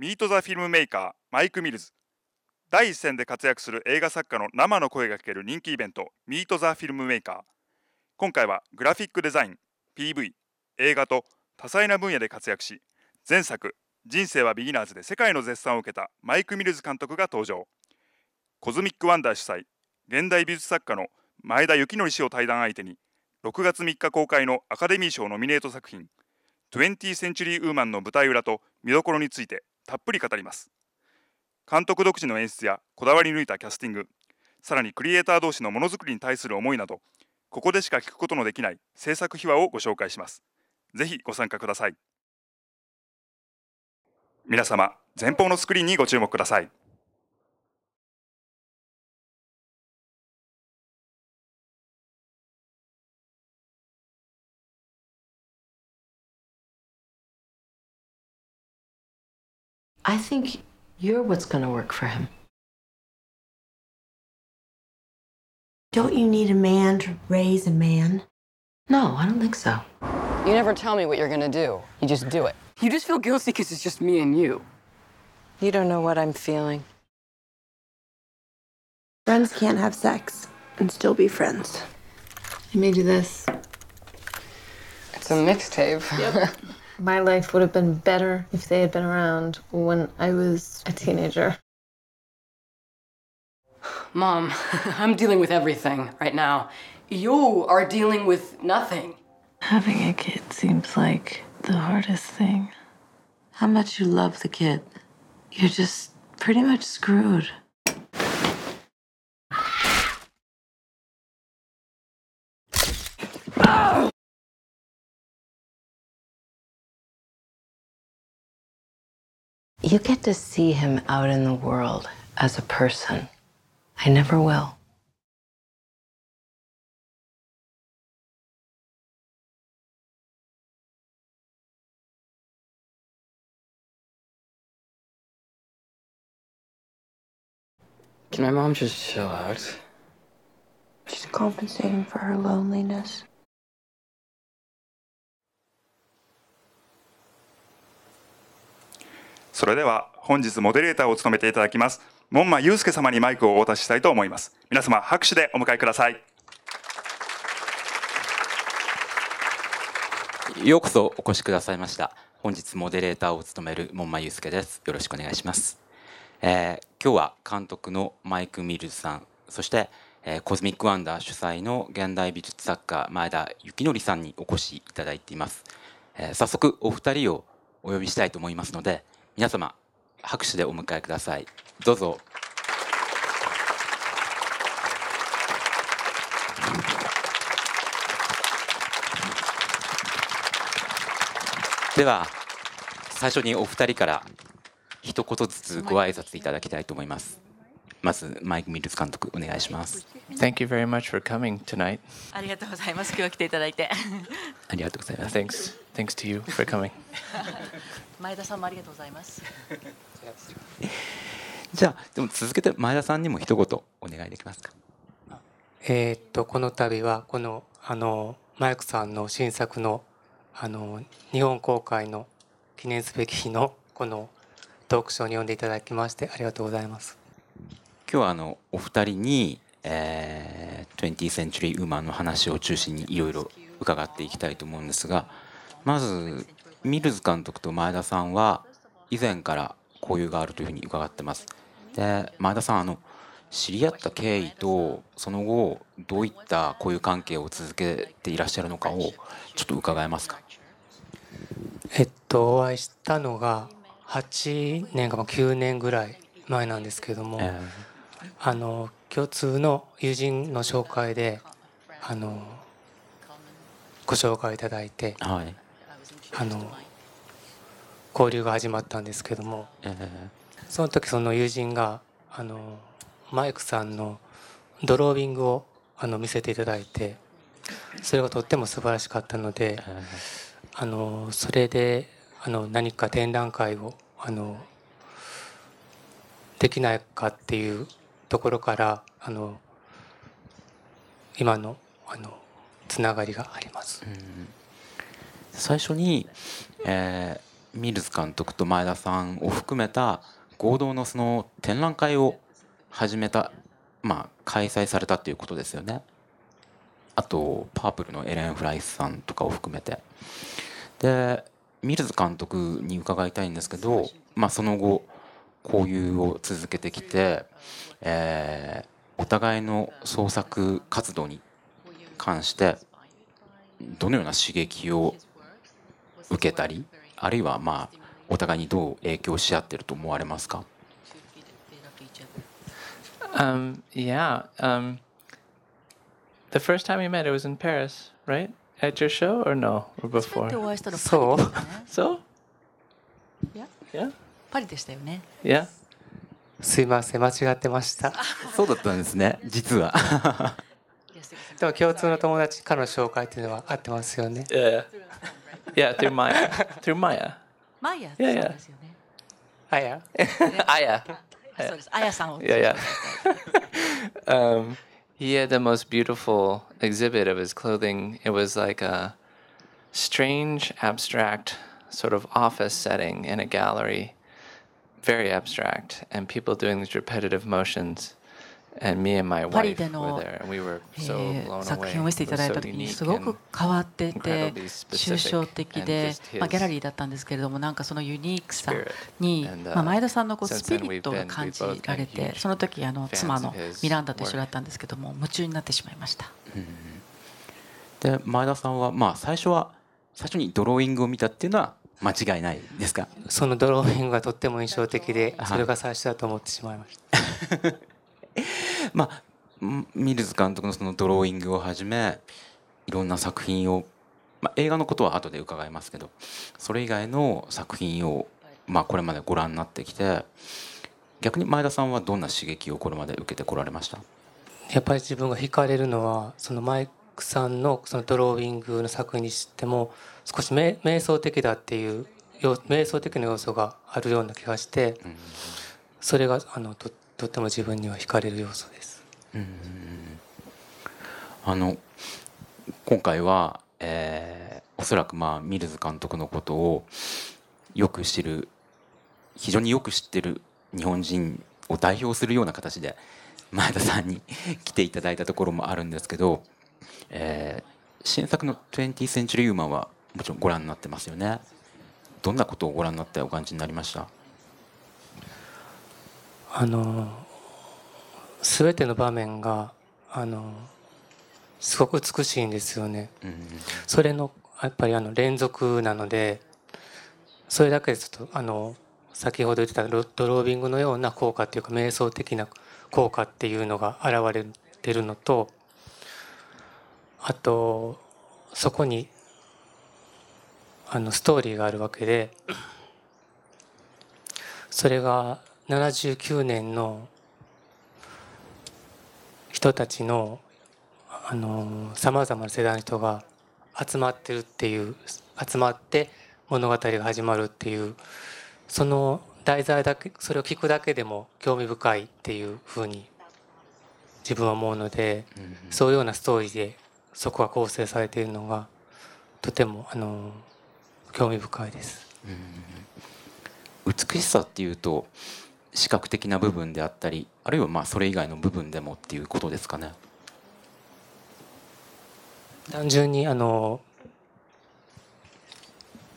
ミート・ザ・フィルムメーカーマイク・ミルズ。第一線で活躍する映画作家の生の声が聞ける人気イベントミート・ザ・フィルムメーカー。今回はグラフィックデザイン PV 映画と多彩な分野で活躍し前作「人生はビギナーズ」で世界の絶賛を受けたマイク・ミルズ監督が登場。コズミック・ワンダー主催現代美術作家の前田征紀氏を対談相手に6月3日公開のアカデミー賞ノミネート作品「20th Century Woman」の舞台裏と見どころについてたっぷり語ります。監督独自の演出やこだわり抜いたキャスティングさらにクリエイター同士のものづくりに対する思いなどここでしか聞くことのできない制作秘話をご紹介します。ぜひご参加ください。皆様前方のスクリーンにご注目ください。I think you're what's going to work for him. Don't you need a man to raise a man? No, I don't think so. You never tell me what you're gonna do. You just do it. You just feel guilty because it's just me and you. You don't know what I'm feeling. Friends can't have sex and still be friends. I made you this. It's a mixtape. Yep. My life would have been better if they had been around when I was a teenager. Mom, I'm dealing with everything right now. You are dealing with nothing. Having a kid seems like the hardest thing. How much you love the kid. You're just pretty much screwed. You get to see him out in the world as a person. I never will. Can my mom just chill out? She's compensating for her loneliness. それでは本日モデレーターを務めていただきます門馬祐介様にマイクをお渡ししたいと思います。皆様拍手でお迎えください。ようこそお越しくださいました。本日モデレーターを務める門馬祐介です。よろしくお願いします、えー今日は監督のマイク・ミルズさんそして、えーコズミック・ワンダー主催の現代美術作家前田幸則さんにお越しいただいています、えー早速お二人をお呼びしたいと思いますので皆様拍手でお迎えください。どうぞ。では最初にお二人から一言ずつご挨拶いただきたいと思います。まずマイク・ミルズ監督お願いします Thank you very much for coming tonight. ありがとうございます。今日は来ていただいて。ありがとうございます Thanks, thanks to you for coming. 前田さんもありがとうございます。じゃあでも続けて前田さんにも一言お願いできますか？えーっとこの度はこのあのマイクさんの新作のあの日本公開の記念すべき日のこのトークショーに呼んでいただきましてありがとうございます。今日はあのお二人に、えー、20th Century Woman の話を中心にいろいろ伺っていきたいと思うんですがまずミルズ監督と前田さんは以前から交友があるというふうに伺ってます。で前田さんあの知り合った経緯とその後どういった交友関係を続けていらっしゃるのかをちょっと伺えますか？えっとお会いしたのが8年か9年ぐらい前なんですけども、えあの共通の友人の紹介であのご紹介いただいてーはい。あの交流が始まったんですけどもえーその時その友人があのマイクさんのドローイングをあの見せていただいてそれがとっても素晴らしかったのでえーあのそれであの何か展覧会をあのできないかっていうところからあの今のあのつながりがあります。最初に、えーミルズ監督と前田さんを含めた合同のその展覧会を始めたまあ開催されたっていうことですよね。あとパープルのエレン・フライスさんとかを含めてでミルズ監督に伺いたいんですけど、まあ、その後交流を続けてきて、えーお互いの創作活動に関してどのような刺激を受けたりあるいはまあお互いにどう影響し合ってると思われますか？Um, yeah. Um, the first time we met, it was in Paris, right? At your show, or no, or before? So, いや yeah, パリでしたよね yeah. すいません間違ってましたそうだったんですね実はでも共通の友達からの紹介っていうのは合ってますよね Yeah. Yeah, through Maya. through Maya. マイヤ Yeah, そう.ですよねあや Aya. そうですあやさんを Yeah, yeah. um, he had the most beautiful exhibit of his clothing. It was like a strange, abstract sort of office setting in a gallery, very abstract, and people doing these repetitive motions. And me and my パリ wife で were の there, and we were え so ー blown 作 away. 品を見せてい It た was だい so た時に unique すごく and 変わってて incredibly 抽象的 specific で and just、まあ、ギャラ his リーだったんですけれどもなんかそのユニークさ spirit. に、And, uh, まあ、前田さんのこう since スピ then リット we've が been- 感じられてその時あの妻のミランダと一緒.だったんですけども夢中になってしまいました。で前田さんはまあ最初は最初にドローイングを見たっていうのは間違いないですか？そのドローイングがとっても印象的ではい。それが最初だと思ってしまいました。まあんミルズ監督のそのドローイングをはじめいろんな作品を、まあ、映画のことは後で伺いますけどそれ以外の作品を、まあ、これまでご覧になってきて逆に前田さんはどんな刺激をこれまで受けてこられました？やっぱり自分が惹かれるのはそのマイクさんのそのドローイングの作品にしても少し瞑想的だっていう瞑想的な要素があるような気がしてそれがあのととっても自分には惹かれる要素です。あの今回は、えーおそらくまあミルズ監督のことをよく知る非常によく知ってる日本人を代表するような形で前田さんに来ていただいたところもあるんですけど、えー新作の「20th Century Woman」はもちろんご覧になってますよね。どんなことをご覧になってお感じになりました？あの全ての場面があのすごく美しいんですよね。それのやっぱりあの連続なのでそれだけでちょっとあの先ほど言ってたロドロービングのような効果っていうか瞑想的な効果っていうのが現れてるのとあとそこにあのストーリーがあるわけでそれが79年の人たちのあのさまざまな世代の人が集まってるっていう集まって物語が始まるっていうその題材だけそれを聞くだけでも興味深いっていうふうに自分は思うので、そういうようなストーリーでそこが構成されているのがとてもあの興味深いです。美しさっていうと視覚的な部分であったりあるいはまあそれ以外の部分でもっていうことですかね。単純にあの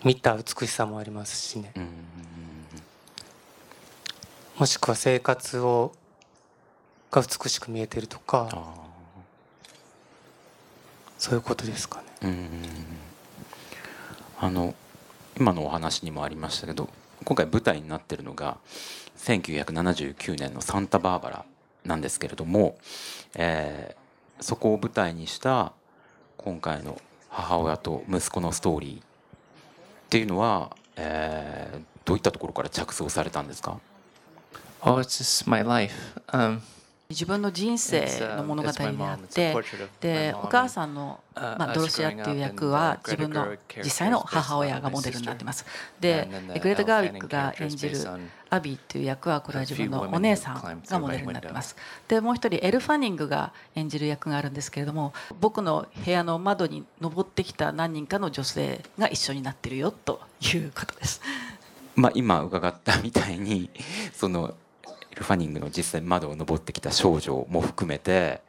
見た美しさもありますしね、もしくは生活をが美しく見えてるとかそういうことですかね。うん。あの今のお話にもありましたけど今回舞台になってるのが1979年のサンタバーバラなんですけれども、えーそこを舞台にした今回の母親と息子のストーリーっていうのは、えーどういったところから着想されたんですか？Oh, it's just my life. Um, 自分の人生の物語であってでお母さんの、まあ、ドロシアっていう役は自分の実際の母親がモデルになってます。でグレータ・ガーウィックが演じるアビーっていう役はこれは自分のお姉さんがモデルになってます。でもう一人エル・ファニングが演じる役があるんですけれども僕の部屋の窓に登ってきた何人かの女性が一緒になってるよということです。まあ、今伺ったみたいにそのエル・ファニングの実際窓を登ってきた少女も含めて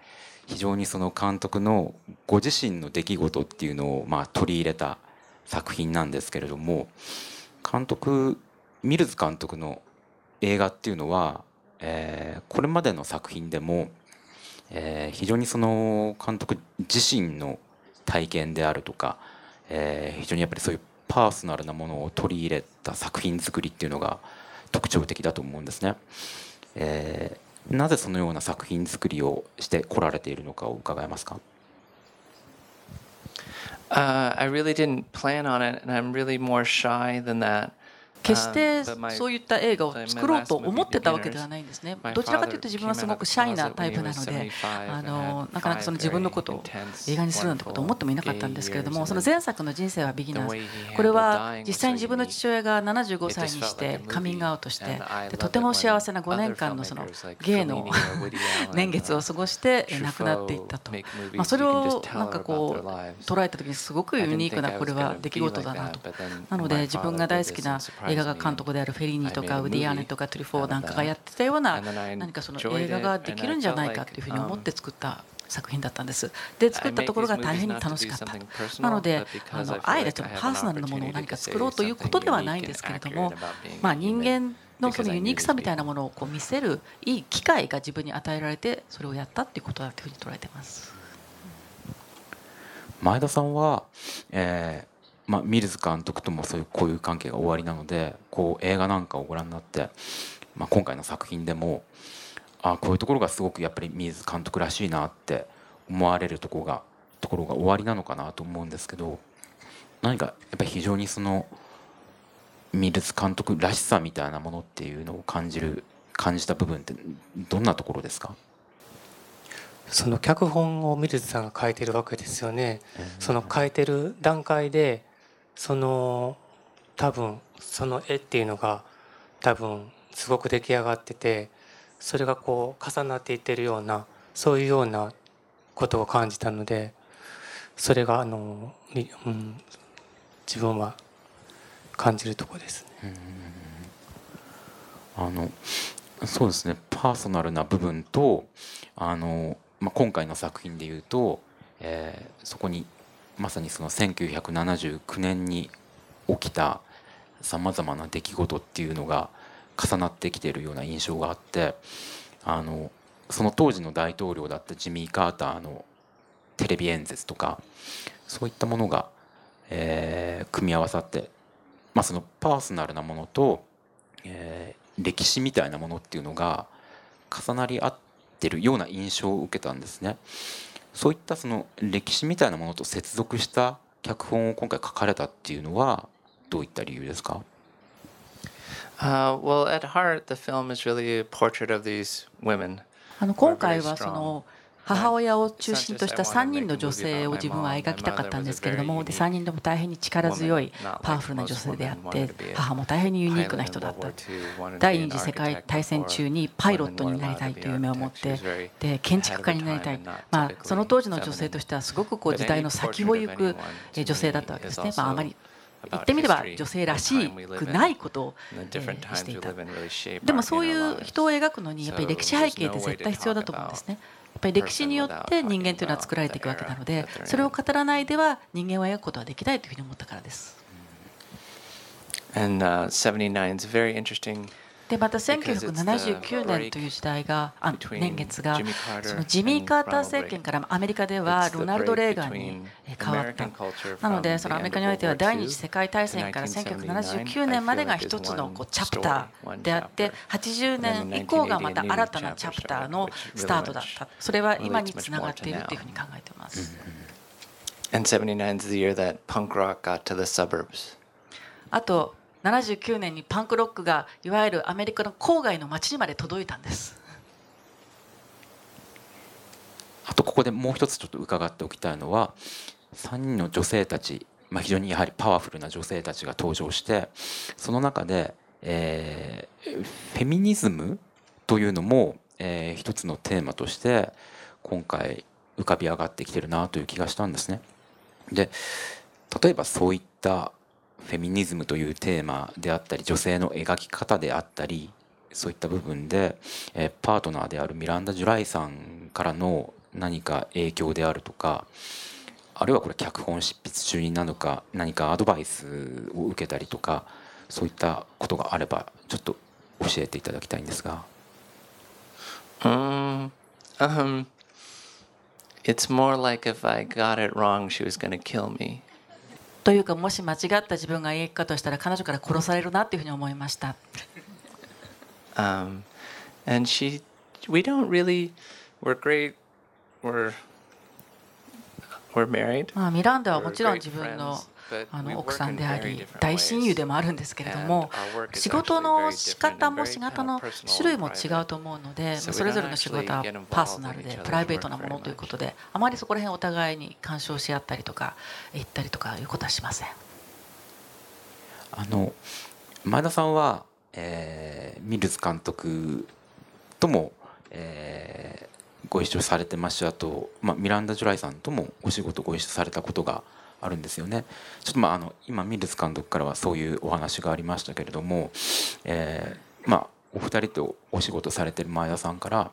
非常にその監督のご自身の出来事っていうのをまあ取り入れた作品なんですけれども監督ミルズ監督の映画っていうのは、えー、これまでの作品でも、えー、非常にその監督自身の体験であるとか、えー、非常にやっぱりそういうパーソナルなものを取り入れた作品作りっていうのが特徴的だと思うんですね。えー、なぜそのような作品作りをしてこられているのかを伺えますか Uh, I really didn't plan on it, and I'm really more shy than that. 決してそういった映画を作ろうと思ってたわけではないんですね。どちらかというと自分はすごくシャイなタイプなので、あのなかなかその自分のことを映画にするなんてことを思ってもいなかったんですけれども、その前作の人生はビギナーズ、これは実際に自分の父親が75歳にしてカミングアウトして、でとても幸せな5年間のその芸の 年月を過ごして亡くなっていったと、まあ、それをなんかこう捉えた時にすごくユニークなこれは出来事だなと。なので自分が大好きな映画が監督であるフェリーニとかウディ・アレンとかトリュフォーなんかがやってたような何かその映画ができるんじゃないかっていうふうに思って作った作品だったんです。で作ったところが大変に楽しかった。なのであのあえてパーソナルなものを何か作ろうということではないんですけれども、まあ、人間のそのユニークさみたいなものをこう見せるいい機会が自分に与えられてそれをやったっていうことだというふうに捉えています。前田さんは、えーまあ、ミルズ監督ともそういう交友関係が終わりなのでこう映画なんかをご覧になって、まあ、今回の作品でもあこういうところがすごくやっぱりミルズ監督らしいなって思われるところがところが終わりなのかなと思うんですけど何かやっぱり非常にそのミルズ監督らしさみたいなものっていうのを感じる感じた部分ってどんなところですか？その脚本をミルズさんが書いてるわけですよね。その書いてる段階でその多分その絵っていうのが多分すごく出来上がっててそれがこう重なっていってるようなそういうようなことを感じたのでそれがあの、うん、自分は感じるとこですね。あのそうですねパーソナルな部分とあの、まあ、今回の作品でいうと、えー、そこにまさにその1979年に起きたさまざまな出来事っていうのが重なってきているような印象があってあのその当時の大統領だったジミー・カーターのテレビ演説とかそういったものが、えー、組み合わさって、まあ、そのパーソナルなものと、えー、歴史みたいなものっていうのが重なり合ってるような印象を受けたんですね。そういったその歴史みたいなものと接続した脚本を今回書かれたっていうのはどういった理由ですか？Uh, well, at heart, the film is really a portrait of these women. あの今回はその母親を中心とした3人の女性を自分は描きたかったんですけれどもで3人とも大変に力強いパワフルな女性であって母も大変にユニークな人だった第二次世界大戦中にパイロットになりたいという夢を持ってで建築家になりたい、まあ、その当時の女性としてはすごくこう時代の先を行く女性だったわけですね。まあ、あまり言ってみれば女性らしくないことを、していたでもそういう人を描くのにやっぱり歴史背景って絶対必要だと思うんですね。やっぱり歴史によって人間というのは作られていくわけなのでそれを語らないでは人間を描くことはできないというふうに思ったからです。And, uh, 79 is very interesting でまた1979年という時代があ年月がそのジミー・カーター政権からアメリカではロナルド・レーガンに変わったなのでそのアメリカにおいては第二次世界大戦から1979年までが一つのこうチャプターであって80年以降がまた新たなチャプターのスタートだったそれは今につながっているというふうに考えています。And 79 is the year that punk rock got to the suburbs. あと79年にパンクロックがいわゆるアメリカの郊外の街にまで届いたんです。あとここでもう一つちょっと伺っておきたいのは3人の女性たち、まあ、非常にやはりパワフルな女性たちが登場してその中で、えー、フェミニズムというのも、えー、一つのテーマとして今回浮かび上がってきてるなという気がしたんですね。で例えばそういったフェミニズムというテーマであったり女性の描き方であったりそういった部分で、えー、パートナーであるミランダ・ジュライさんからの何か影響であるとかあるいはこれ脚本執筆中になのか何かアドバイスを受けたりとかそういったことがあればちょっと教えていただきたいんですが。Um, um, it's more like if I got it wrong, she was going to kill me. というかもし間違った自分が言い方としたら彼女から殺されるなっていうふうに思いました。Um, and she, we don't really, we're great, we're まあ、ミランダはもちろん自分のあの奥さんであり大親友でもあるんですけれども仕事の仕方も仕事の種類も違うと思うのでそれぞれの仕事はパーソナルでプライベートなものということであまりそこら辺お互いに干渉し合ったりとか言ったりとかいうことはしません。あの前田さんは、えー、ミルズ監督とも、えー、ご一緒されてますしあと、まあ、ミランダ・ジュライさんともお仕事ご一緒されたことがあるんですよね。ちょっとまああの今ミルズ監督からはそういうお話がありましたけれども、えー、まあお二人とお仕事されてる前田さんから、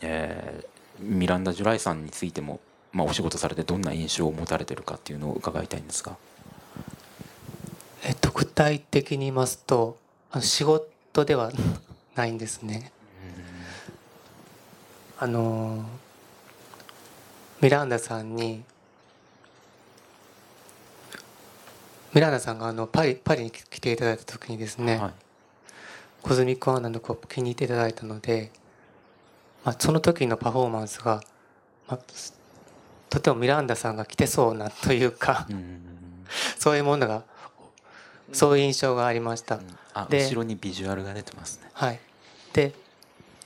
えー、ミランダ・ジュライさんについても、まあ、お仕事されてどんな印象を持たれてるかっていうのを伺いたいんですが。えっと、具体的に言いますとあの仕事ではないんですね。あのミランダさんにミランダさんがあのパリパリに来ていただいた時にですね、はい、コズミックアナのコップ気に入っていただいたので、まあ、その時のパフォーマンスが、まあ、とてもミランダさんが来てそうなというか、そういうものがそういう印象がありました。で後ろにビジュアルが出てますね。はい。で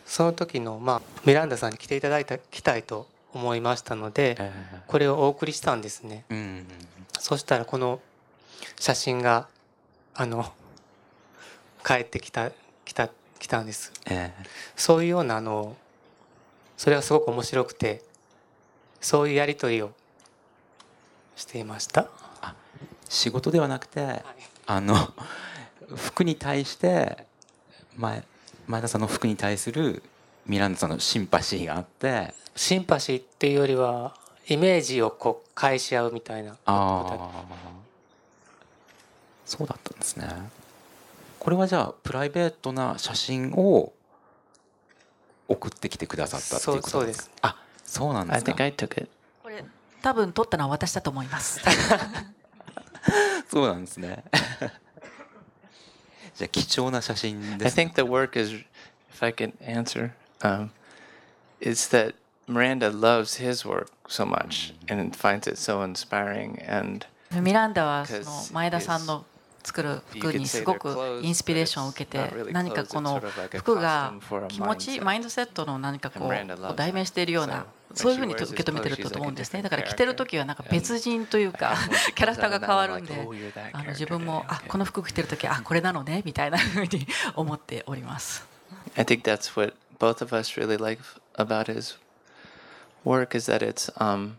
その時の、まあ、ミランダさんに来ていただいた来たいと思いましたので、これをお送りしたんですね、うんそしたらこの写真があの 帰ってきた来た来たんです、えー、そういうようなあのそれはすごく面白くてそういうやり取りをしていました。仕事ではなくて、はい、あの 服に対して前前田さんの服に対するミランダさんのシンパシーがあってシンパシーっていうよりはイメージをこう返し合うみたいなあそうだったんですね。これはじゃあプライベートな写真を送ってきてくださったっていうことですか？あそうなんですか。これ多分撮ったのは私だと思います。そうなんですね。じゃあ貴重な写真です、ね。I think the work is, if I can answer, um, is that Miranda loves his work so much and finds it so inspiring and ミランダはその前田さんの作る服にすごくインスピレーションを受けて何かこの服が気持ちマインドセットの何かこう代名しているようなそういうふうに受け止めてると思うんですねだから着てる時はなんか別人というかキャラクターが変わるんであの自分もあこの服着てる時あこれなのねみたいなふうに 思っております。I think that's what both of us really like about his work is that it's um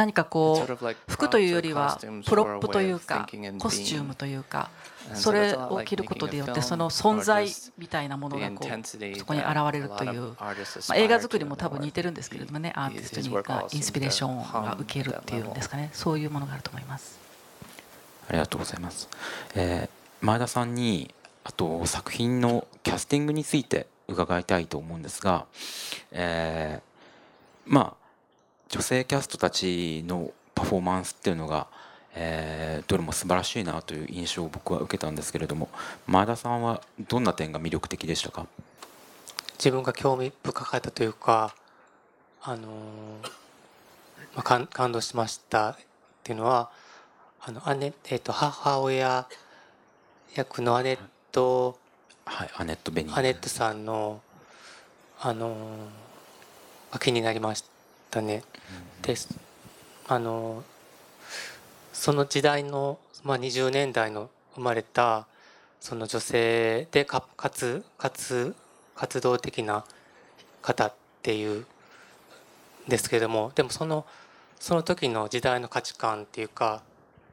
何かこう服というよりはプロップというかコスチュームというかそれを着ることによってその存在みたいなものがこうそこに現れるという、まあ、映画作りも多分似てるんですけれどもねアーティストにがインスピレーションが受けるっていうんですかねそういうものがあると思います。ありがとうございます、えー、前田さんにあと作品のキャスティングについて伺いたいと思うんですが、えー、まあ女性キャストたちのパフォーマンスっていうのが、えー、どれも素晴らしいなという印象を僕は受けたんですけれども前田さんはどんな点が魅力的でしたか？自分が興味深かったというか、あのー、まあ、感感動しましたっていうのはあの姉、えー、と母親役のアネット、はい、アネット・ベニアネットさんの、あのー、気になりました。たね。であのその時代の、まあ、20年代の生まれたその女性でかつかつ活動的な方っていうんですけれどもでもそのその時の時代の価値観っていうか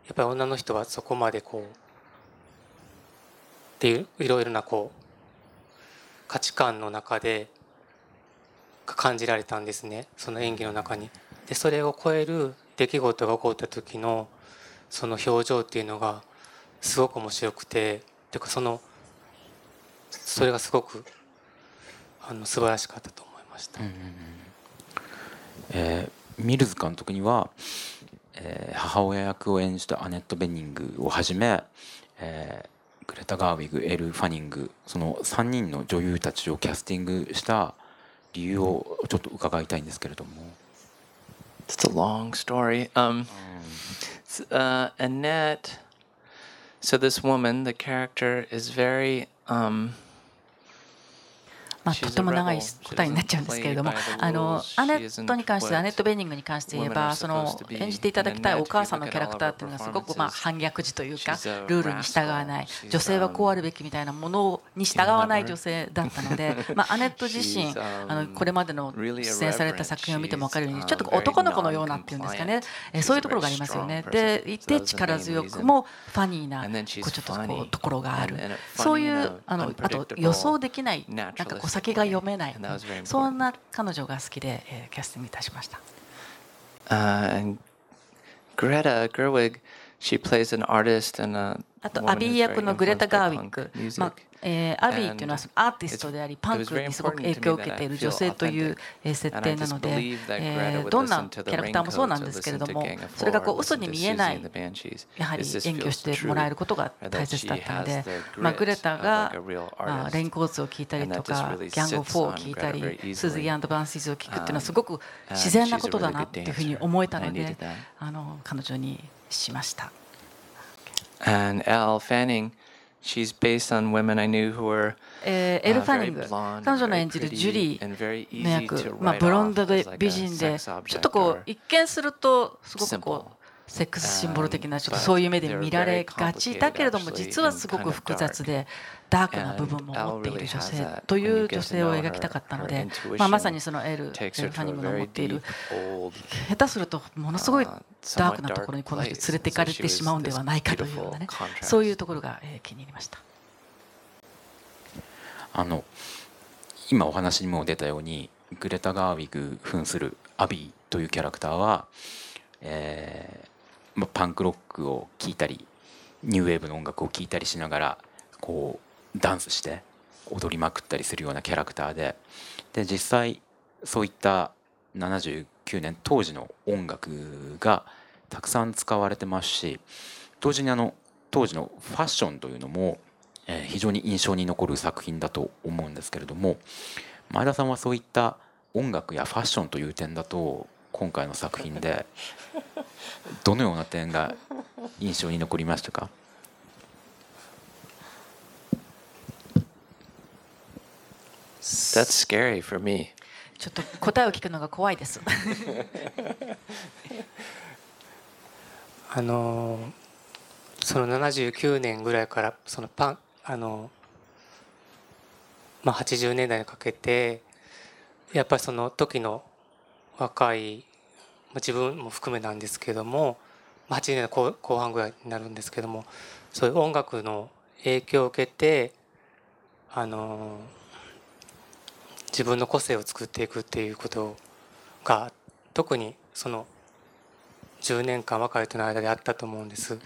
やっぱり女の人はそこまでこうっていういろいろなこう価値観の中で感じられたんですねその演技の中に。でそれを超える出来事が起こった時のその表情っていうのがすごく面白くてていうかそのそれがすごくあの素晴らしかったと思いました。うんうんうんえ、ミルズ監督には、えー、母親役を演じたアネット・ベニングをはじめ、えー、グレタ・ガーウィグエル・ファニングその3人の女優たちをキャスティングした理由をちょっと伺いたいんですけれども。It's a long story. Um, uh, Annette. So this woman, the character, is very. Um, まあ、とても長い答えになっちゃうんですけれどもあのアネットに関してアネット・ベニングに関して言えばその演じていただきたいお母さんのキャラクターっていうのはすごくまあ反逆児というかルールに従わない。女性はこうあるべきみたいなものに従わない女性だったので、まあ、アネット自身あのこれまでの出演された作品を見ても分かるようにちょっと男の子のようなっていうんですかね。そういうところがありますよね。でいて力強くもファニーなこうちょっとこうところがある。そういうあのあと予想できないなんかこう先が読めない。そんな彼女が好きで、えー、キャスティングいたしました。Uh, Greta Gerwig, she plays an artist and a あとアビー役のグレタ・ガーウィック、まあえー、アビーっていうのはアーティストでありパンクにすごく影響を受けている女性という設定なので、えー、どんなキャラクターもそうなんですけれどもそれがこう嘘に見えないやはり演技をしてもらえることが大切だったので、まあ、グレタが、まあ、レインコーツを聞いたりとかギャンゴ4を聞いたりスズギーバンシーズを聞くっていうのはすごく自然なことだなっていうふうに思えたのであの彼女にしました。And Al Fanning She's based on women I knew who were えー、エル・ファニング彼女の演じるジュリーの役、まあ、ブロンドで美人でちょっとこう一見するとすごくこうセックスシンボル的なちょっとそういう目で見られがちだけれども実はすごく複雑でダークな部分も持っている女性という女性を描きたかったので、まあ、まさにそのエル・エル・ファニングの持っている。下手するとものすごいダークなところにこの人連れていかれてしまうんではないかというようなねそういうところが気に入りました。あの今お話にも出たようにグレタ・ガーウィグ扮するアビーというキャラクターは、えー、まあ、パンクロックを聴いたりニューウェーブの音楽を聴いたりしながらこうダンスして踊りまくったりするようなキャラクターで。で実際そういった79年当時の音楽がたくさん使われてますし同時にあの当時のファッションというのも、え非常に印象に残る作品だと思うんですけれども前田さんはそういった音楽やファッションという点だと今回の作品でどのような点が印象に残りましたか？That's scary for me. ちょっと答えを聞くのが怖いです。あのその79年ぐらいからそのパンあの、まあ、80年代にかけてやっぱりその時の若い自分も含めなんですけども80年代後半ぐらいになるんですけどもそういう音楽の影響を受けてあの自分の個性を作っていくっていうことが特にその10年間若い人の間であったと思うんです。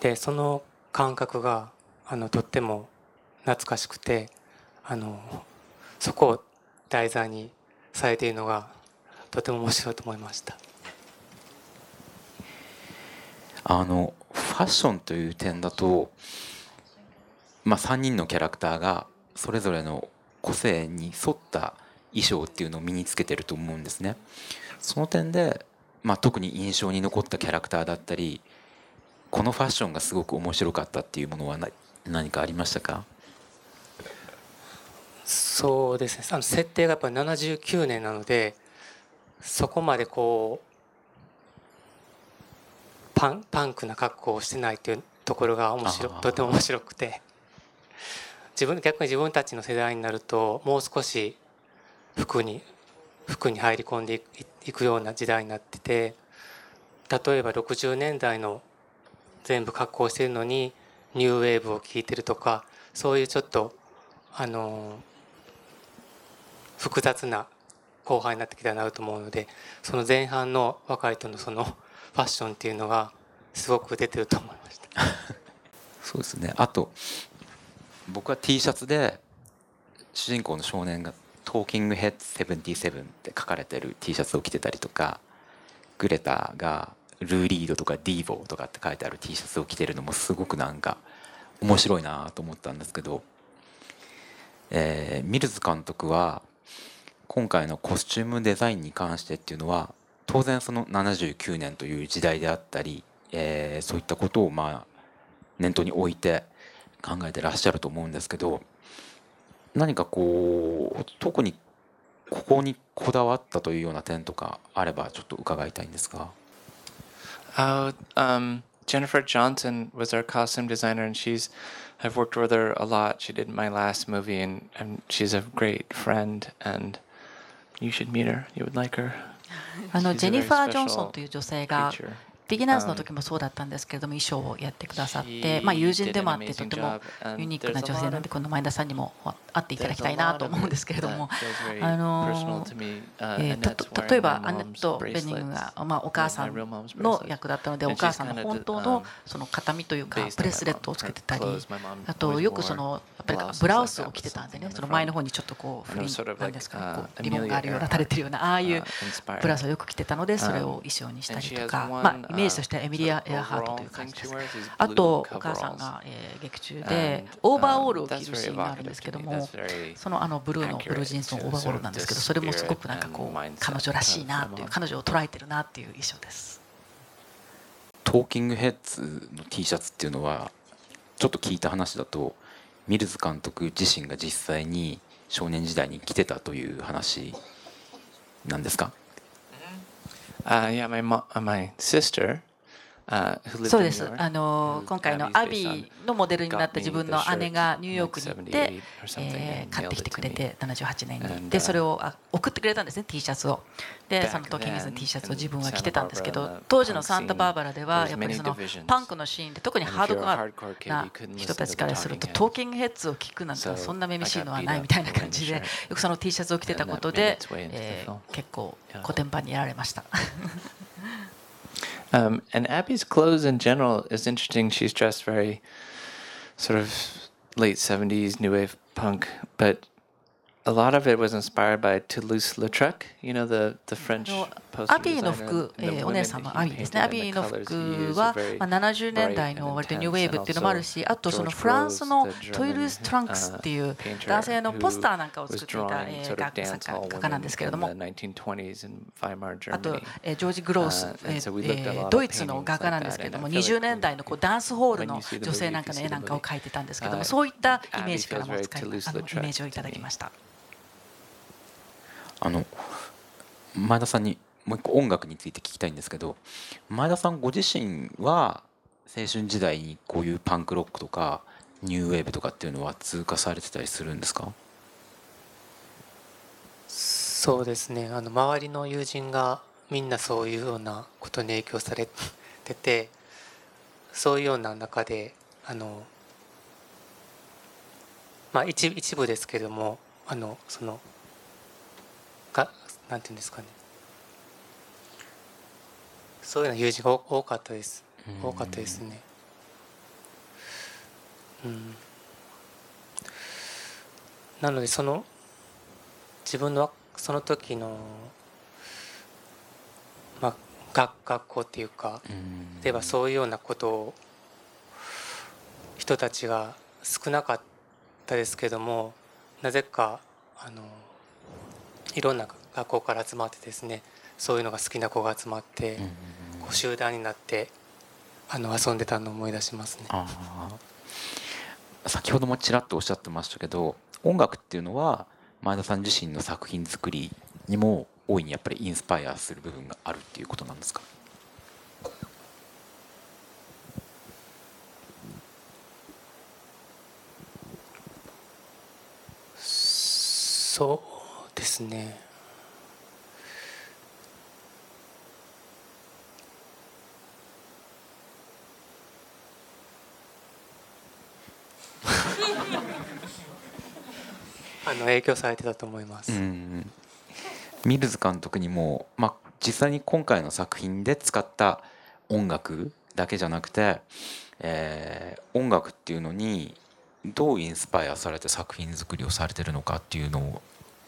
でその感覚があのとっても懐かしくてあのそこを題材にされているのがとても面白いと思いました。あのファッションという点だと、まあ、3人のキャラクターがそれぞれの個性に沿った衣装っていうのを身につけてると思うんですね。その点で、まあ、特に印象に残ったキャラクターだったりこのファッションがすごく面白かったっていうものは何かありましたか？そうですね。あの設定がやっぱり79年なのでそこまでこうパンパンクな格好をしてないというところが面白とても面白くて。自分逆に自分たちの世代になるともう少し服に服に入り込んでいくような時代になってて例えば60年代の全部格好してるのにニューウェーブを聴いてるとかそういうちょっとあの複雑な後輩になってきたなと思うのでその前半の若い人のその ファッションっていうのがすごく出てると思いました。そうですね。あと僕は T シャツで主人公の少年が「トーキングヘッド77」って書かれてる T シャツを着てたりとかグレタが「ルーリード」とか「ディーボー」とかって書いてある T シャツを着てるのもすごくなんか面白いなと思ったんですけど、えー、ミルズ監督は今回のコスチュームデザインに関してっていうのは当然その79年という時代であったり、えー、そういったことをまあ念頭に置いて考えてらっしゃると思うんですけど何かこう特にここにこだわったというような点とかあればちょっと伺いたいんですが。Uh, um, Jennifer Johnson was our costume designer, and she's I've worked with her a lot. She did my last movie, and, and she's a great friend, and あのジェニファー・ジョンソンという女性がビギナーズの時もそうだったんですけれども衣装をやってくださって、まあ、友人でもあってとてもユニークな女性なんでこの前田さんにも会っていただきたいなと思うんですけれども。あの、えー、例えばアネット・ベニングが、まあ、お母さんの役だったのでお母さんの本当のその形見というかブレスレットをつけてたりあとよくそのやっぱりブラウスを着てたんでね。その前の方にちょっとこうフリーなんですかこうリボンがあるような垂れてるようなああいうブラウスをよく着てたのでそれを衣装にしたりとか、まあ、イメージとしてエミリア・エアハートという感じです。あとお母さんが、えー、劇中でオーバーオールを着るシーンがあるんですけどもそのあのブルーのブルージーンズのオーバーオールなんですけどそれもすごくなんかこう彼女らしいなっていう彼女を捉えてるなっていう衣装です。トーキングヘッズの T シャツっていうのはちょっと聞いた話だとミルズ監督自身が実際に少年時代に着てたという話なんですか？Uh, yeah, my my sister そうです。あの今回のアビーのモデルになった自分の姉がニューヨークに行って、えー、買ってきてくれて78年に。でそれを送ってくれたんですね T シャツを。でそのトキングスの T シャツを自分は着てたんですけど当時のサンタバーバラではやっぱりそのパンクのシーンで特にハードコアな人たちからするとトーキングヘッズを聞くなんてそんなめめしいのはないみたいな感じでよくその T シャツを着てたことで、えー、結構コテンパンにやられました。Um, and Abby's clothes in general is interesting. She's dressed very sort of late 70s new wave punk, but a lot of it was inspired by Toulouse-Lautrec, you know, the, the French アビーの服、えー、お姉さんのアビーですね。アビーの服は、まあ、70年代の割とニューウェーブっていうのもあるし、あとそのフランスのトゥールーズ・ロートレックっていう男性のポスターなんかを作っていた、えー、画家画家なんですけれども、あと、えー、ジョージ・グロス、えー、ドイツの画家なんですけれども、20年代のこうダンスホールの女性なんかの絵なんかを描いてたんですけども、そういったイメージからも使いあのイメージをいただきました。あの前田さんにもう一個音楽について聞きたいんですけど前田さんご自身は青春時代にこういうパンクロックとかニューウェーブとかっていうのは通過されてたりするんですか？そうですね。あの周りの友人がみんなそういうようなことに影響されててそういうような中であのまあ一一部ですけどもあのそのなんていうんですかね。そういうような友人が多かったです。多かったですね。うん。なのでその自分のその時のまあ学学校っていうか例えばそういうようなことを人たちが少なかったですけどもなぜかあのいろんな学校から集まってですねそういうのが好きな子が集まって、こう集団になってあの遊んでたのを思い出しますね。先ほどもちらっとおっしゃってましたけど音楽っていうのは前田さん自身の作品作りにも大いにやっぱりインスパイアする部分があるっていうことなんですか？そうですねあの影響されてたと思います。ミルズ監督にも、まあ、実際に今回の作品で使った音楽だけじゃなくて、えー、音楽っていうのにどうインスパイアされて作品作りをされてるのかっていうのを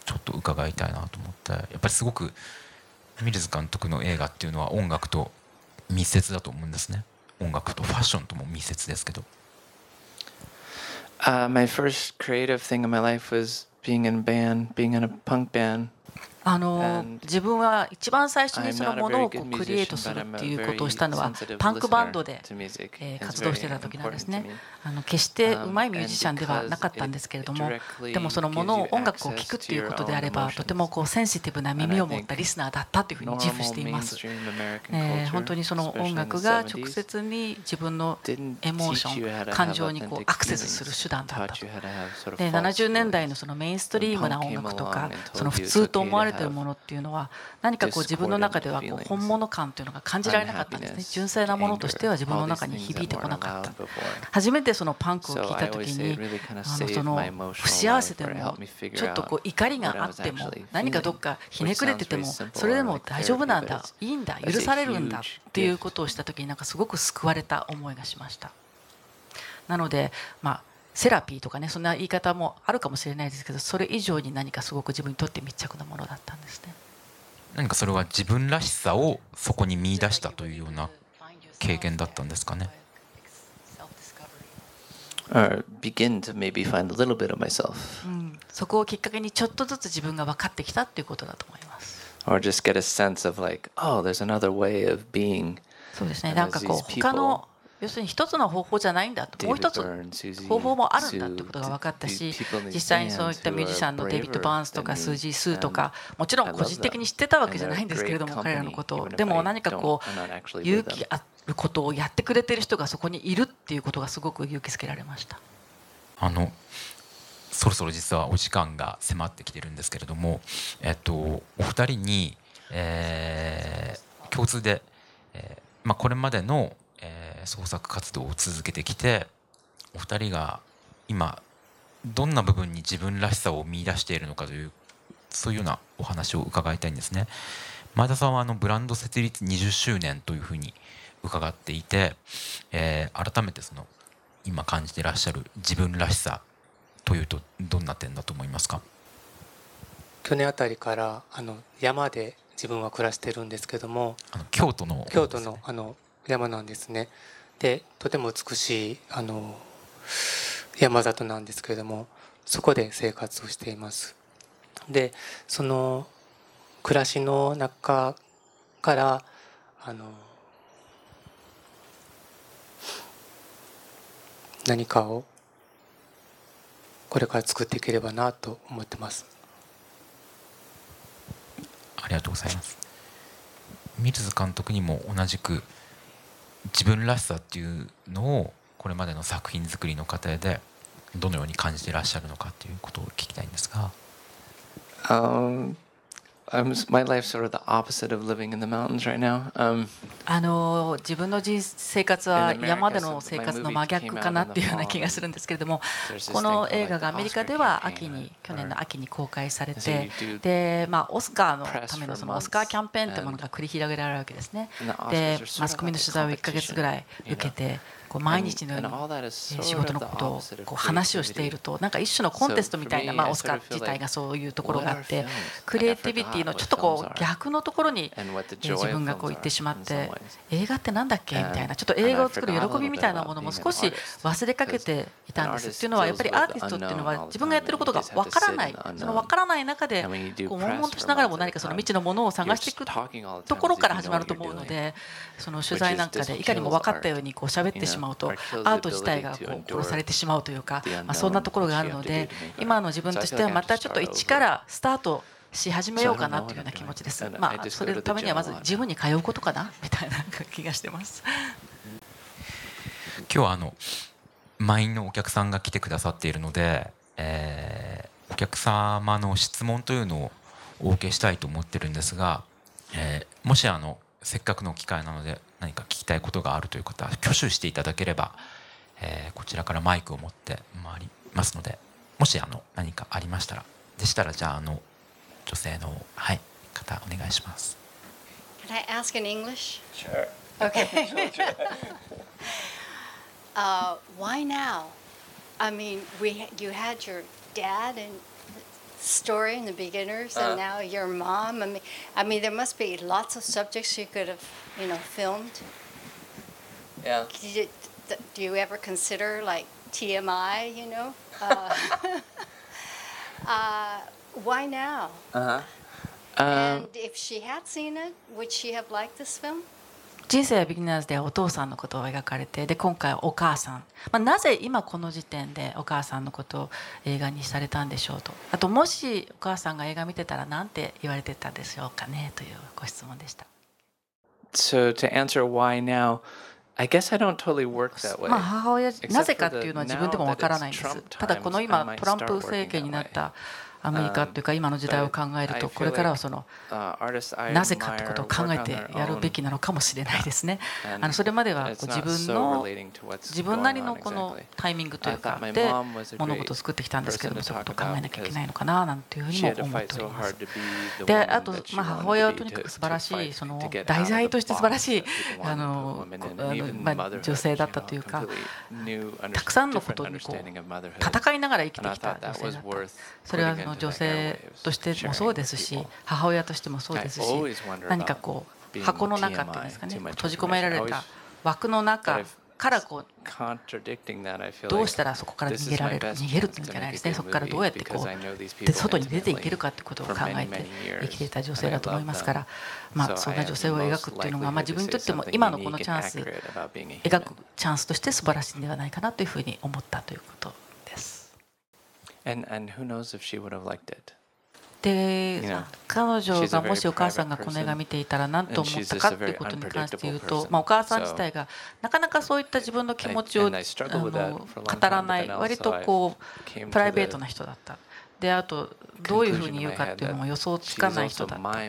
ちょっと伺いたいなと思ってやっぱりすごくミルズ監督の映画っていうのは音楽と密接だと思うんですね音楽とファッションとも密接ですけど。Uh, my first creative thing in my life was being in a band, being in a punk band. あの自分は一番最初にそのものをこうクリエイトするっていうことをしたのはパンクバンドで活動してた時なんですね。あの決してうまいミュージシャンではなかったんですけれどもでもそのものを音楽を聴くっていうことであればとてもこうセンシティブな耳を持ったリスナーだったというふうに自負しています。えー、本当にその音楽が直接に自分のエモーション感情にこうアクセスする手段だったと。で70年代のそのメインストリームな音楽とかその普通と思われているものっていうのは何かこう自分の中ではこう本物感というのが感じられなかったんですね。純粋なものとしては自分の中に響いてこなかった。初めてそのパンクを聞いた時にあのその不幸せでもちょっとこう怒りがあっても何かどっかひねくれててもそれでも大丈夫なんだいいんだ許されるんだっていうことをした時になんかすごく救われた思いがしました。なのでまあセラピーとかねそんな言い方もあるかもしれないですけどそれ以上に何かすごく自分にとって密着なものだったんですね何かそれは自分らしさをそこに見出したというような経験だったんですかね or begin to maybe find a little bit of myself. そこをきっかけにちょっとずつ自分が分かってきたっていうことだと思います。Or just get a sense of like, oh, there's another way of being. そうですね。なんかこう他の要するに一つの方法じゃないんだともう一つ方法もあるんだってことが分かったし実際にそういったミュージシャンのデビッド・バーンスとかスージー・スーとかもちろん個人的に知ってたわけじゃないんですけれども彼らのことをでも何かこう勇気あることをやってくれてる人がそこにいるっていうことがすごく勇気づけられました。あのそろそろ実はお時間が迫ってきてるんですけれども、えっと、お二人に、えー、共通で、えーまあ、これまでの創作活動を続けてきてお二人が今どんな部分に自分らしさを見出しているのかというそういうようなお話を伺いたいんですね。前田さんはあのブランド設立20周年というふうに伺っていて、えー、改めてその今感じていらっしゃる自分らしさというとどんな点だと思いますか？去年あたりからあの山で自分は暮らしてるんですけどもあの京都の、ね、京都のあの山なんですね。でとても美しいあの山里なんですけれどもそこで生活をしています。でその暮らしの中からあの何かをこれから作っていければなと思ってます。ありがとうございます。ミルズ監督にも同じく自分らしさっていうのをこれまでの作品作りの過程でどのように感じていらっしゃるのかっていうことを聞きたいんですが。Um, I'm, my life's sort of the opposite of living in the mountains right now. Um, あの自分の人生活は山での生活の真逆かなっていうような気がするんですけれどもこの映画がアメリカでは秋に去年の秋に公開されてで、まあ、オスカーのためのそのオスカーキャンペーンというものが繰り広げられるわけですね。でマスコミの取材を1か月ぐらい受けてこう毎日のように仕事のことをこう話をしているとなんか一種のコンテストみたいな、まあ、オスカー自体がそういうところがあってクリエイティビティのちょっとこう逆のところに自分がこう行ってしまって映画ってなんだっけみたいなちょっと映画を作る喜びみたいなものも少し忘れかけていたんですっていうのはやっぱりアーティストっていうのは自分がやってることがわからないそのわからない中でこう悶々としながらも何かその未知のものを探していくところから始まると思うのでその取材なんかでいかにも分かったようにこう喋ってしまうとアート自体がこう殺されてしまうというか、まあ、そんなところがあるので今の自分としてはまたちょっと一からスタートし始めようかなというような気持ちです。まあそれのためにはまずジムに通うことかな みたいな気がしてます。今日はあの満員のお客さんが来てくださっているので、えー、お客様の質問というのをお受けしたいと思ってるんですが、えー、もしあのせっかくの機会なので何か聞きたいことがあるという方は挙手していただければ、えー、こちらからマイクを持って回りますのでもしあの何かありましたらでしたらじゃああの女性のはい方お願いします。Can I ask in English? Sure. Okay. uh, why now? I mean, we you had your dad and story in the beginners, and uh, now your mom. I mean, I mean, there must be lots of subjects you could have, you know, filmed. Yeah. You, do you ever consider like TMI? You know, uh, uh, why now? Uh huh. and if she had seen it, would she have liked this film? 人生はビギナーズではお父さんのことを描かれてで今回はお母さん、まあ、なぜ今この時点でお母さんのことを映画にされたんでしょうとあともしお母さんが映画見てたら何て言われてたでしょうかねというご質問でした。So to answer why now I guess I don't totally work that way. まあ母親なぜかっていうのは自分でもわからないんです。ただこの今トランプ政権になったアメリカというか今の時代を考えるとこれからはそのなぜかってことを考えてやるべきなのかもしれないですね。あのそれまでは自分の自分なりのこのタイミングというかで物事を作ってきたんですけどもそういうことを考えなきゃいけないのかななんていうふうにも思っております。であとまあ母親はとにかく素晴らしいその題材として素晴らしいあのまあ女性だったというかたくさんのことにこう戦いながら生きてきた女性だった。それはの女性としてもそうですし母親としてもそうですし何かこう箱の中っていうんですかね閉じ込められた枠の中からこうどうしたらそこから逃げられる逃げるっていうんじゃないですねそこからどうやってこうで外に出ていけるかってことを考えて生きていた女性だと思いますからまあそんな女性を描くっていうのがまあ自分にとっても今のこのチャンス描くチャンスとして素晴らしいんではないかなというふうに思ったということです。And, and who knows if she would have liked it. で彼女がもしお母さんがこの映画見ていたら何と思ったかっていうことに関して言うと、まあ、お母さん自体がなかなかそういった自分の気持ちをあの語らない割とこうプライベートな人だった。であとどういうふうに言うかっていうのも予想つかない人だった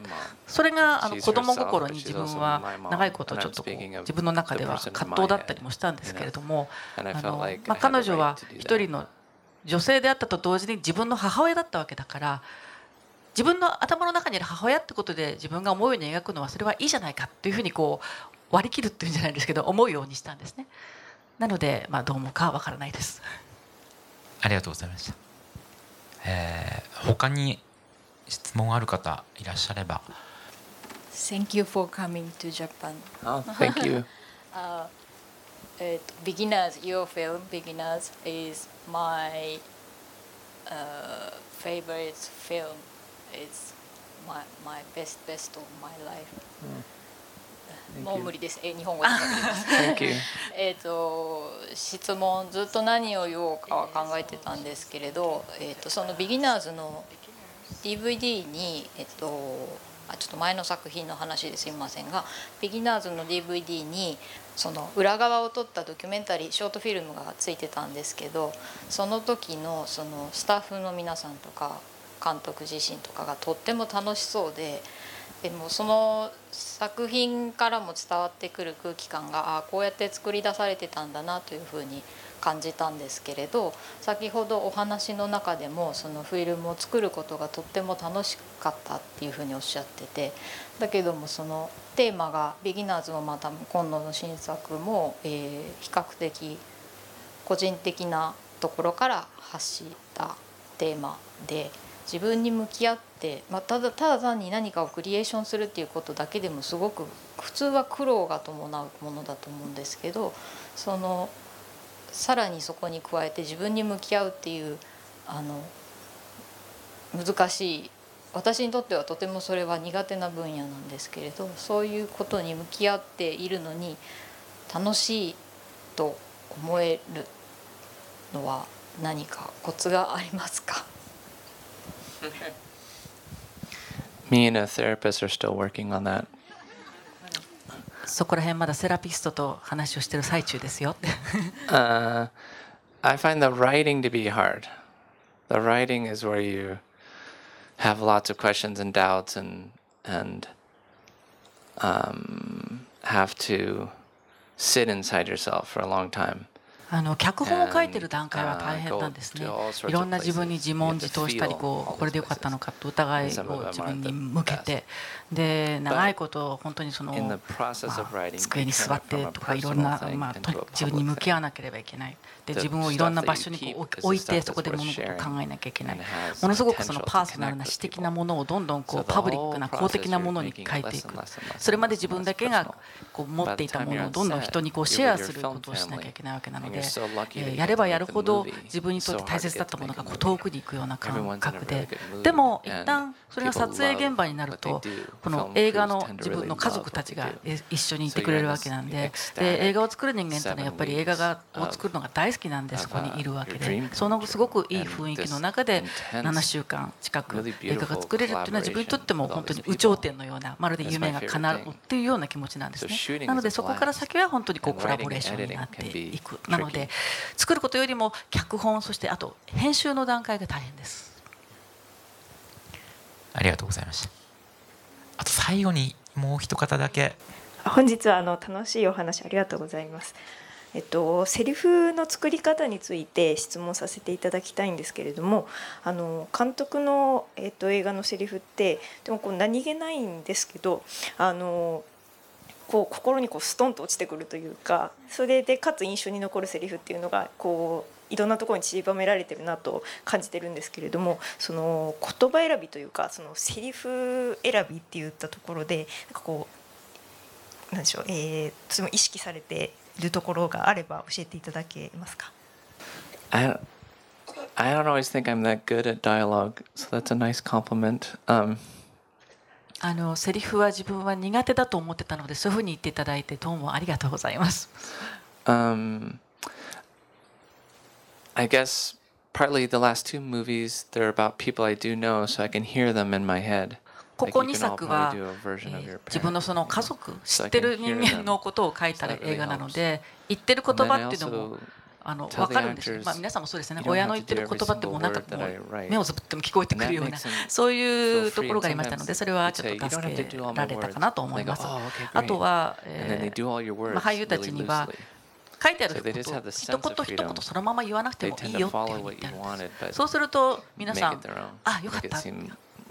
それがあの子供心に自分は長いことちょっとこう自分の中では葛藤だったりもしたんですけれどもあの、まあ、彼女は一人の女性であったと同時に自分の母親だったわけだから自分の頭の中にある母親ってことで自分が思うように描くのはそれはいいじゃないかっていうふうにこう割り切るっていうんじゃないんですけど思うようにしたんですね。なので、まあ、どう思うかわからないです。ありがとうございました。えー、他に質問ある方いらっしゃれば。Thank you for coming to Japan. Oh, thank you. uh, beginners, your film, Beginners, is my uh, favorite film. It's my, my best best of my life. もう無理です。え日本語で。えっと質問ずっと何を言おうかは考えてたんですけれど、えっ、とそのビギナーズの DVD にえっ、とちょっと前の作品の話ですいませんがビギナーズの DVD にその裏側を撮ったドキュメンタリーショートフィルムがついてたんですけどその時のそのスタッフの皆さんとか監督自身とかがとっても楽しそうででもその作品からも伝わってくる空気感があこうやって作り出されてたんだなというふうに感じたんですけれど先ほどお話の中でもそのフィルムを作ることがとっても楽しかったっていうふうにおっしゃっててだけどもそのテーマが「ビギナーズ」もまた今度の新作も、えー、比較的個人的なところから発したテーマで自分に向き合って、まあ、ただただ単に何かをクリエーションするっていうことだけでもすごく普通は苦労が伴うものだと思うんですけどそのさらにそこに加えて自分に向き合うっていうあの難しい私にとってはとてもそれは苦手な分野なんですけれどそういうことに向き合っているのに楽しいと思えるのは何かコツがありますか？Me and a therapist are still working on that. そこら辺まだセラピストと話をしてる最中ですよ。uh, I find the writing to be hard. The writing is where you have lots of questions and doubts and and um, have to sit inside yourself for a long time. あの脚本を書いてる段階は大変なんですね。いろんな自分に自問自答したりこうこれでよかったのかと疑いを自分に向けて。で長いこと本当にその、まあ、机に座ってとかいろんな、まあ、自分に向き合わなければいけない。で自分をいろんな場所にこう置いてそこで物事を考えなきゃいけない。ものすごくそのパーソナルな私的なものをどんどんこうパブリックな公的なものに変えていく。それまで自分だけがこう持っていたものをどんどん人にこうシェアすることをしなきゃいけないわけなので。えやればやるほど自分にとって大切だったものがこう遠くに行くような感覚で。でも一旦それが撮影現場になるとこの映画の自分の家族たちが一緒にいてくれるわけなんで。で映画を作る人間っていうのはやっぱり映画がを作るのが大好きなんでそこにいるわけで。そのすごくいい雰囲気の中で7週間近く映画が作れるっていうのは自分にとっても本当に有頂天のようなまるで夢が叶うっていうような気持ちなんですね。なのでそこから先は本当にこうコラボレーションになっていく。なので作ることよりも脚本そしてあと編集の段階が大変です。ありがとうございました。あと最後にもう一方だけ。本日はあの楽しいお話ありがとうございます。えっと、セリフの作り方について質問させていただきたいんですけれどもあの監督の、えっと、映画のセリフってでもこう何気ないんですけどあのこう心にこうストンと落ちてくるというかそれでかつ印象に残るセリフっていうのがこういろんなところに散りばめられてるなと感じてるんですけれどもその言葉選びというかそのセリフ選びっていったところでなんかこうなんでしょう、えー、その意識されているところがあれば教えていただけますか？I, I don't always think I'm that good at dialogue, so that's a nice compliment. Um, あのセリフは自分は苦手だと思ってたのでそういうふうに言っていただいてどうもありがとうございます。Um, I guess partly the last two movies they're about people I do know, so I can hear them in my head. ここ2作は、自分のその家族知ってる人間のことを書いた映画なので言ってる言葉っていうのもあの分かるんですまあ、皆さんもそうですね。親の言ってる言葉ってもうなんかもう目をつぶっても聞こえてくるようなそういうところがありましたのでそれはちょっと助けられたかなと思います。あとは、えーまあ、俳優たちには書いてあること一言一言そのまま言わなくてもいいよって言ってあるんですそうすると皆さんあよかった。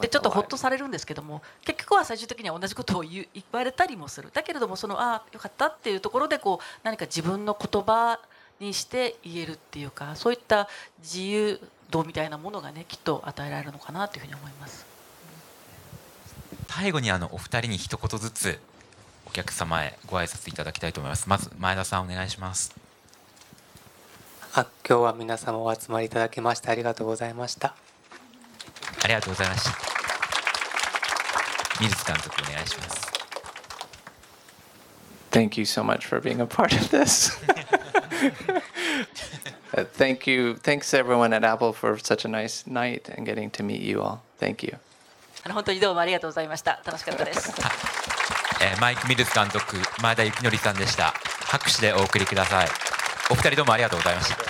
でちょっとほっとされるんですけども結局は最終的には同じことを言われたりもする。だけれどもそのあよかったっていうところでこう何か自分の言葉にして言えるっていうかそういった自由度みたいなものがねきっと与えられるのかなというふうに思います。最後にあのお二人に一言ずつお客様へご挨拶いただきたいと思います。まず前田さんお願いします。あ今日は皆様お集まりいただきましてありがとうございました。ありがとうございました。水津監督お願いします。Thank you so much for being a part of this. uh, thank you. Thanks everyone at Apple for such a nice night and getting to meet you all. Thank you. 本当にどうもありがとうございました。楽しかったです。えー、マイク・ミルズ監督、前田幸則さんでした。拍手でお送りください。お二人どうもありがとうございました。